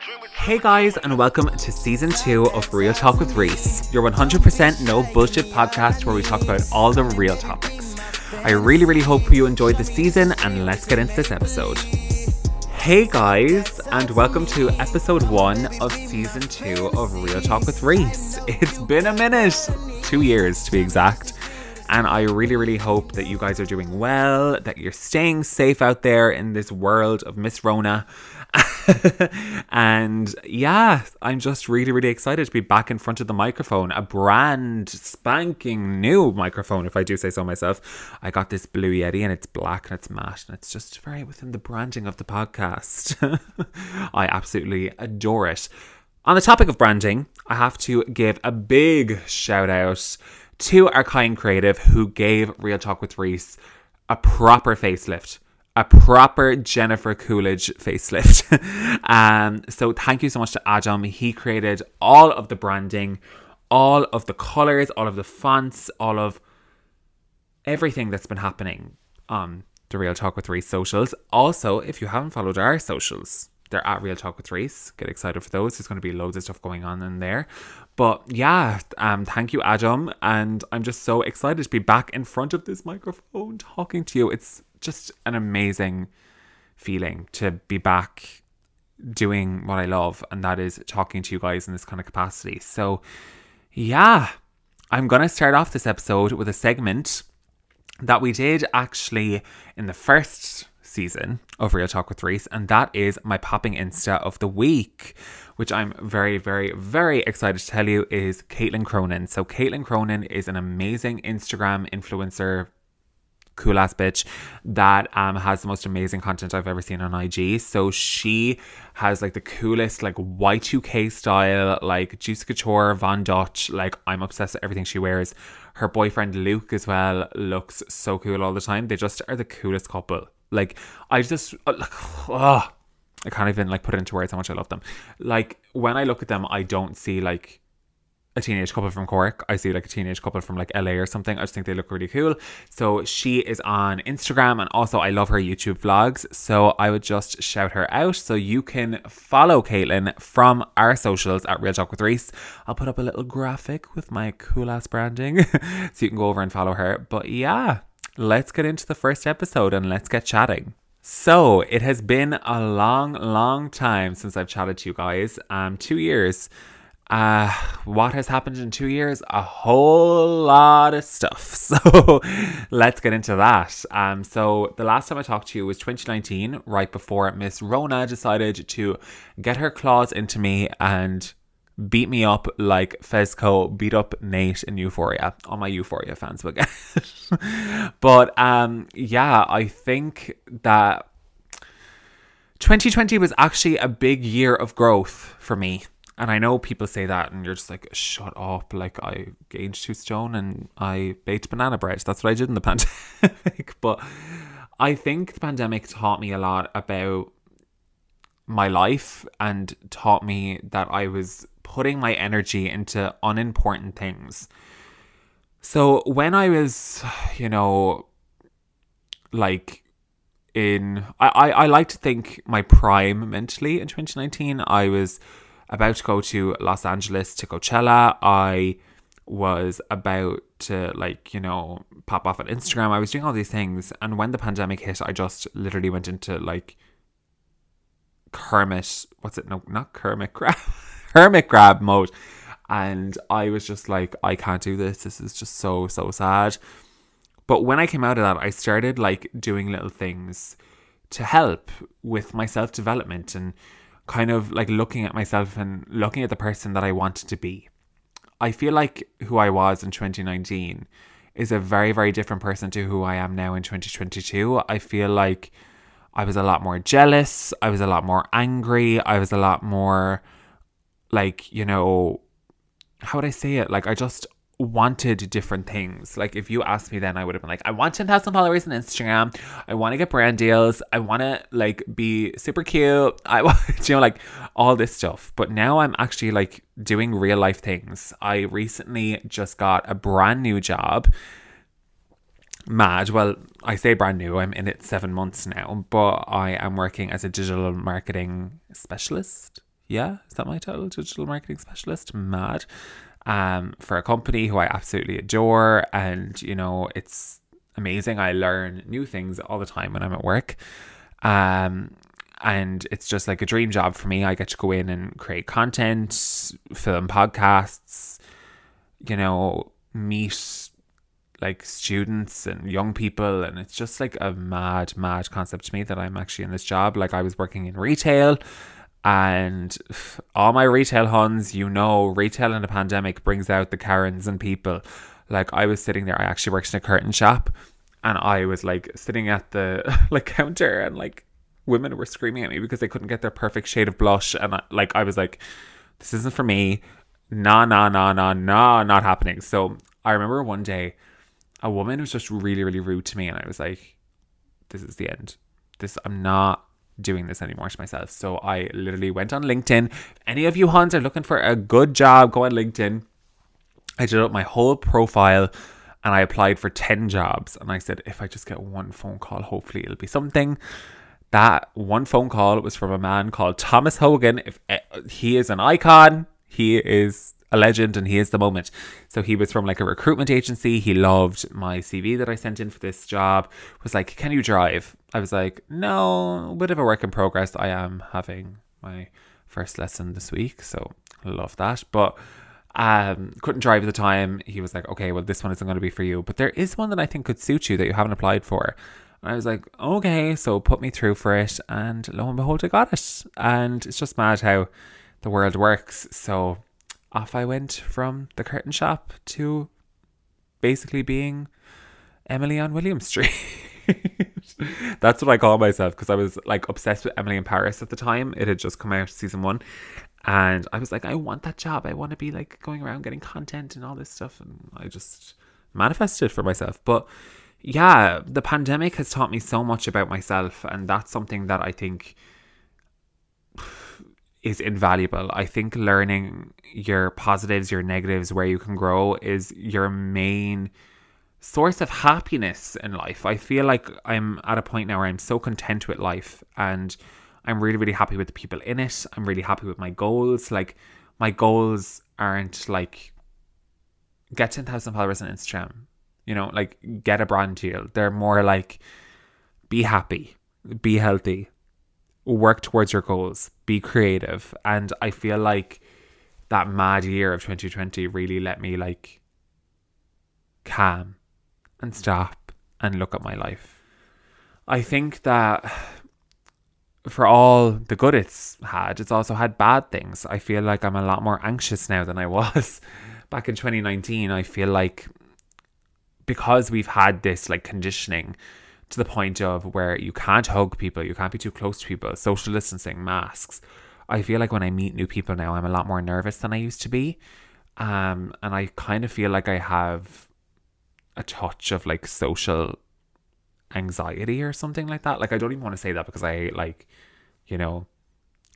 Hey guys, and welcome to season two of Real Talk with Reece, your 100% no bullshit podcast where we talk about all the real topics. I really, really hope you enjoyed the season, and let's get into this episode. Hey guys, and welcome to episode one of season two of Real Talk with Reece. It's been a minute, two years to be exact. And I really, really hope that you guys are doing well, that you're staying safe out there in this world of Miss Rona. and yeah, I'm just really, really excited to be back in front of the microphone. A brand spanking new microphone, if I do say so myself. I got this Blue Yeti and it's black and it's matte and it's just very within the branding of the podcast. I absolutely adore it. On the topic of branding, I have to give a big shout out to our kind creative who gave Real Talk with Reece a proper facelift. A proper Jennifer Coolidge facelift. um, so thank you so much to Adam. He created all of the branding, all of the colors, all of the fonts, all of everything that's been happening on the Real Talk with Reece socials. Also, if you haven't followed our socials, they're at Real Talk with Reece. Get excited for those. There's going to be loads of stuff going on in there. But yeah, um, thank you, Adam. And I'm just so excited to be back in front of this microphone talking to you. It's just an amazing feeling to be back doing what I love, and that is talking to you guys in this kind of capacity. So, yeah, I'm going to start off this episode with a segment that we did actually in the first season of Real Talk with Reece, and that is my popping Insta of the week, which I'm very, very, very excited to tell you is Caitlin Cronin. So, Caitlin Cronin is an amazing Instagram influencer cool ass bitch that um has the most amazing content I've ever seen on IG. So she has like the coolest like Y2K style, like Juicy Couture, Von Dutch. Like I'm obsessed with everything she wears. Her boyfriend Luke as well looks so cool all the time. They just are the coolest couple. Like I just uh, like I can't even like put it into words how much I love them. Like when I look at them, I don't see like a teenage couple from Cork. I see like a teenage couple from like LA or something. I just think they look really cool. So she is on Instagram and also I love her YouTube vlogs. So I would just shout her out. So you can follow Caitlin from our socials at Real Talk with Reece. I'll put up a little graphic with my cool ass branding so you can go over and follow her. But yeah, let's get into the first episode and let's get chatting. So it has been a long, long time since I've chatted to you guys. Um, two years. Uh, what has happened in two years? A whole lot of stuff. So let's get into that. Um, so the last time I talked to you was 2019, right before Miss Rona decided to get her claws into me and beat me up like Fezco beat up Nate in Euphoria. All my Euphoria fans will get but um, yeah, I think that 2020 was actually a big year of growth for me. And I know people say that, and you're just like, shut up. Like, I gained two stone and I baked banana bread. That's what I did in the pandemic. but I think the pandemic taught me a lot about my life and taught me that I was putting my energy into unimportant things. So when I was, you know, like in I, I, I like to think my prime mentally in 2019 I was about to go to Los Angeles to Coachella. I was about to like, you know, pop off on Instagram. I was doing all these things and when the pandemic hit, I just literally went into like Kermit, what's it? No, not Kermit Crab. hermit grab mode. And I was just like, I can't do this. This is just so, so sad. But when I came out of that, I started like doing little things to help with my self development and kind of like looking at myself and looking at the person that I wanted to be. I feel like who I was in 2019 is a very, very different person to who I am now in 2022. I feel like I was a lot more jealous. I was a lot more angry. I was a lot more like, you know, how would I say it? Like, I just wanted different things. Like, if you asked me then, I would have been like, I want 10,000 followers on Instagram. I want to get brand deals. I want to, like, be super cute. I want, you know, like, all this stuff. But now I'm actually, like, doing real life things. I recently just got a brand new job. Mad. Well, I say brand new. I'm in it seven months now, but I am working as a digital marketing specialist Yeah, is that my title? Digital marketing specialist. Mad. Um, for a company who I absolutely adore, and you know, it's amazing. I learn new things all the time when I'm at work. Um, and it's just like a dream job for me. I get to go in and create content, film podcasts, you know, meet like students and young people and it's just like a mad mad concept to me that I'm actually in this job like I was working in retail and all my retail huns you know retail in a pandemic brings out the Karens and people. Like I was sitting there I actually worked in a curtain shop and I was like sitting at the like counter and like women were screaming at me because they couldn't get their perfect shade of blush and I, like I was like this isn't for me. Nah nah nah nah nah not happening. So I remember one day a woman was just really, really rude to me, and I was like, "This is the end. This I'm not doing this anymore to myself." So I literally went on LinkedIn. Any of you Huns are looking for a good job, go on LinkedIn. I did up my whole profile and I applied for 10 jobs. And I said, if I just get one phone call, hopefully it'll be something. That one phone call was from a man called Thomas Hogan. If eh, he is an icon, he is a legend and he is the moment. So he was from like a recruitment agency. He loved my CV that I sent in for this job. Was like, "Can you drive?" I was like, "No, bit of a work in progress. I am having my first lesson this week, so love that." But um couldn't drive at the time. He was like, "Okay, well this one isn't going to be for you, but there is one that I think could suit you that you haven't applied for." And I was like, "Okay, so put me through for it." And lo and behold, I got it. And it's just mad how the world works. So off I went from the curtain shop to basically being Emily on William Street. That's what I call myself because I was like obsessed with Emily in Paris at the time. It had just come out season one. And I was like, I want that job. I want to be like going around getting content and all this stuff. And I just manifested for myself. But yeah, the pandemic has taught me so much about myself. And that's something that I think is invaluable. I think learning your positives, your negatives, where you can grow is your main source of happiness in life. I feel like I'm at a point now where I'm so content with life and I'm really, really happy with the people in it. I'm really happy with my goals. Like, my goals aren't like get 10,000 followers on Instagram, you know, like get a brand deal. They're more like be happy, be healthy, work towards your goals, be creative. And I feel like that mad year of 2020 really let me like calm and stop and look at my life. I think that for all the good it's had, it's also had bad things. I feel like I'm a lot more anxious now than I was back in 2019. I feel like because we've had this like conditioning to the point of where you can't hug people, you can't be too close to people, social distancing, masks. I feel like when I meet new people now, I'm a lot more nervous than I used to be. Um, and I kind of feel like I have a touch of like social anxiety or something like that. Like I don't even want to say that because I like, you know,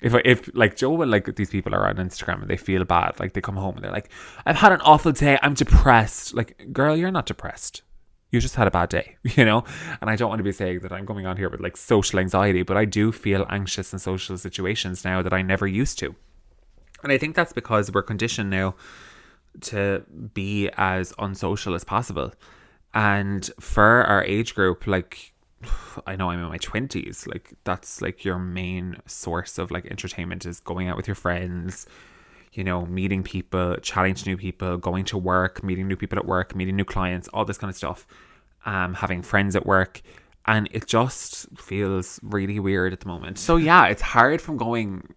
if if like Joe and like these people are on Instagram and they feel bad, like they come home and they're like, I've had an awful day, I'm depressed. Like, girl, you're not depressed you just had a bad day, you know? And I don't want to be saying that I'm coming on here with like social anxiety, but I do feel anxious in social situations now that I never used to. And I think that's because we're conditioned now to be as unsocial as possible. And for our age group, like, I know I'm in my 20s, like, that's like your main source of like entertainment is going out with your friends, you know, meeting people, chatting to new people, going to work, meeting new people at work, meeting new clients, all this kind of stuff, um, having friends at work. And it just feels really weird at the moment. So, yeah, it's hard from going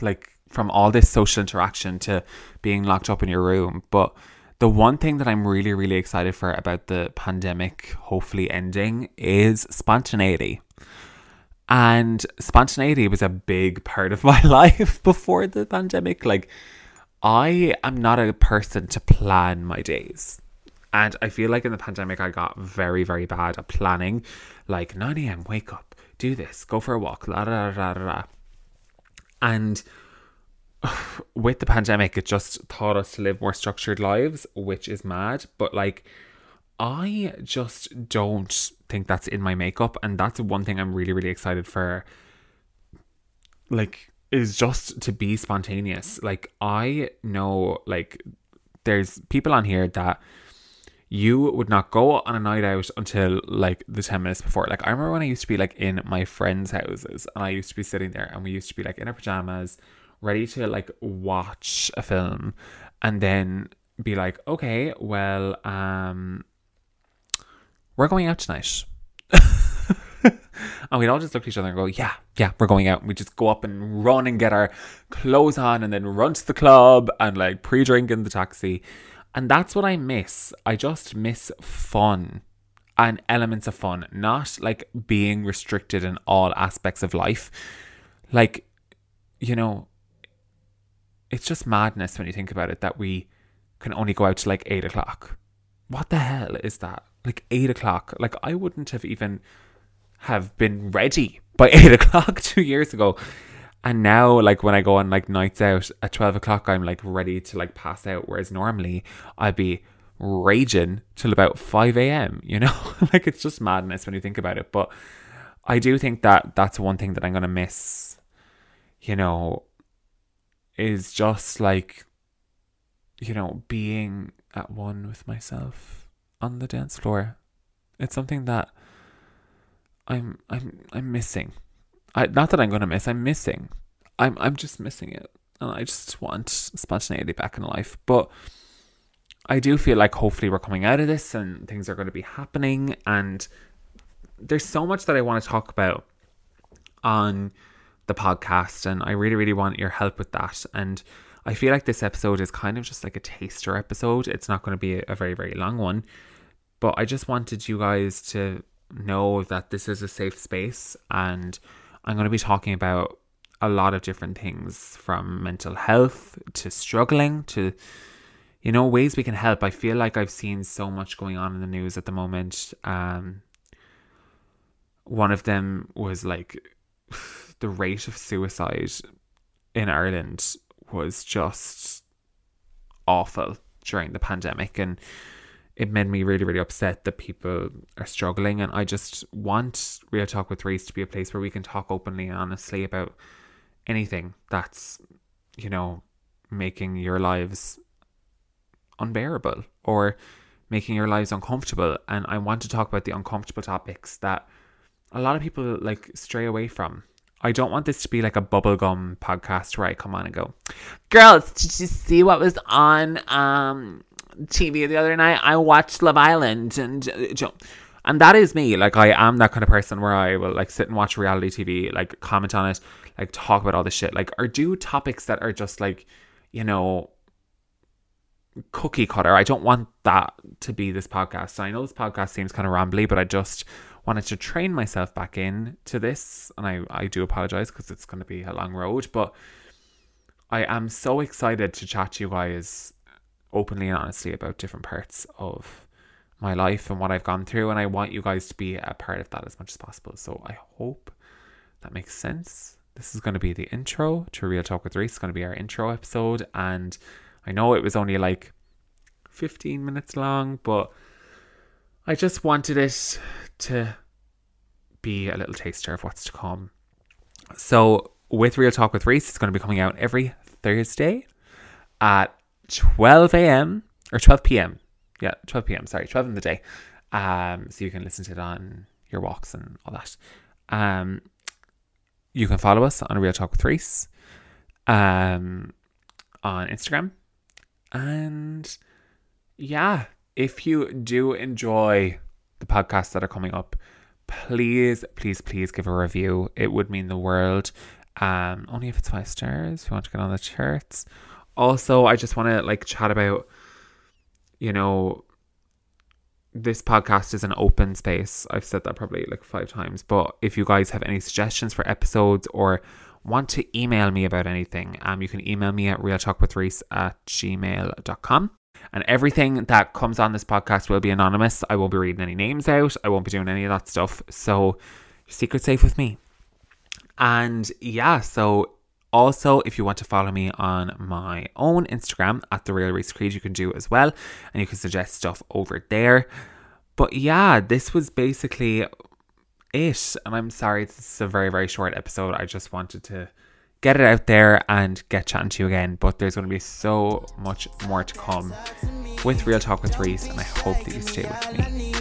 like from all this social interaction to being locked up in your room. But the one thing that I'm really, really excited for about the pandemic hopefully ending is spontaneity. And spontaneity was a big part of my life before the pandemic. Like, I am not a person to plan my days. And I feel like in the pandemic, I got very, very bad at planning. Like, 9 a.m., wake up, do this, go for a walk, la da da da da. And with the pandemic, it just taught us to live more structured lives, which is mad. But like, I just don't think that's in my makeup. And that's one thing I'm really, really excited for. Like is just to be spontaneous. Like I know like there's people on here that you would not go on a night out until like the 10 minutes before. Like I remember when I used to be like in my friends' houses and I used to be sitting there and we used to be like in our pajamas, ready to like watch a film and then be like, okay, well, um we're going out tonight. and we'd all just look at each other and go, yeah, yeah, we're going out. And we just go up and run and get our clothes on and then run to the club and like pre drink in the taxi. And that's what I miss. I just miss fun and elements of fun, not like being restricted in all aspects of life. Like, you know, it's just madness when you think about it that we can only go out to like eight o'clock. What the hell is that? Like eight o'clock. Like I wouldn't have even have been ready by eight o'clock two years ago. And now, like when I go on like nights out at twelve o'clock, I'm like ready to like pass out. Whereas normally I'd be raging till about five a.m. You know, like it's just madness when you think about it. But I do think that that's one thing that I'm gonna miss. You know, is just like, you know, being at one with myself on the dance floor. It's something that I'm I'm I'm missing. I not that I'm gonna miss. I'm missing. I'm I'm just missing it, and I just want spontaneity back in life. But I do feel like hopefully we're coming out of this and things are going to be happening. And there's so much that I want to talk about on the podcast, and I really really want your help with that. And I feel like this episode is kind of just like a taster episode. It's not going to be a very very long one, but I just wanted you guys to know that this is a safe space and I'm going to be talking about a lot of different things from mental health to struggling to you know ways we can help i feel like i've seen so much going on in the news at the moment um one of them was like the rate of suicide in ireland was just awful during the pandemic and it made me really, really upset that people are struggling. And I just want Real Talk with Reece to be a place where we can talk openly and honestly about anything that's, you know, making your lives unbearable or making your lives uncomfortable. And I want to talk about the uncomfortable topics that a lot of people like stray away from. I don't want this to be like a bubblegum podcast where I come on and go, Girls, did you see what was on um TV the other night, I watched Love Island, and uh, and that is me. Like I am that kind of person where I will like sit and watch reality TV, like comment on it, like talk about all this shit, like or do topics that are just like, you know, cookie cutter. I don't want that to be this podcast. I know this podcast seems kind of rambly, but I just wanted to train myself back in to this, and I I do apologize because it's going to be a long road, but. I am so excited to chat to you guys openly and honestly about different parts of my life and what I've gone through. And I want you guys to be a part of that as much as possible. So I hope that makes sense. This is going to be the intro to Real Talk with Reece. It's going to be our intro episode. And I know it was only like 15 minutes long, but I just wanted it to be a little taster of what's to come. So, with Real Talk with Reece, it's going to be coming out every Thursday at 12 a.m. or 12 p.m. Yeah, 12 p.m. Sorry, 12 in the day. Um, so you can listen to it on your walks and all that. Um, you can follow us on Real Talk with Reece um, on Instagram. And yeah, if you do enjoy the podcasts that are coming up, please, please, please give a review. It would mean the world. Um, only if it's five stars. If you want to get on the charts also, I just want to like chat about, you know, this podcast is an open space. I've said that probably like five times. But if you guys have any suggestions for episodes or want to email me about anything, um, you can email me at realtalkwithreece at gmail.com. And everything that comes on this podcast will be anonymous. I won't be reading any names out. I won't be doing any of that stuff. So, secret safe with me. And yeah, so also, if you want to follow me on my own Instagram at the Real Reece Creed, you can do as well, and you can suggest stuff over there. But yeah, this was basically it, and I'm sorry this is a very very short episode. I just wanted to, get it out there and get chatting to you again. But there's going to be so much more to come with Real Talk with Reece, and I hope that you stay with me.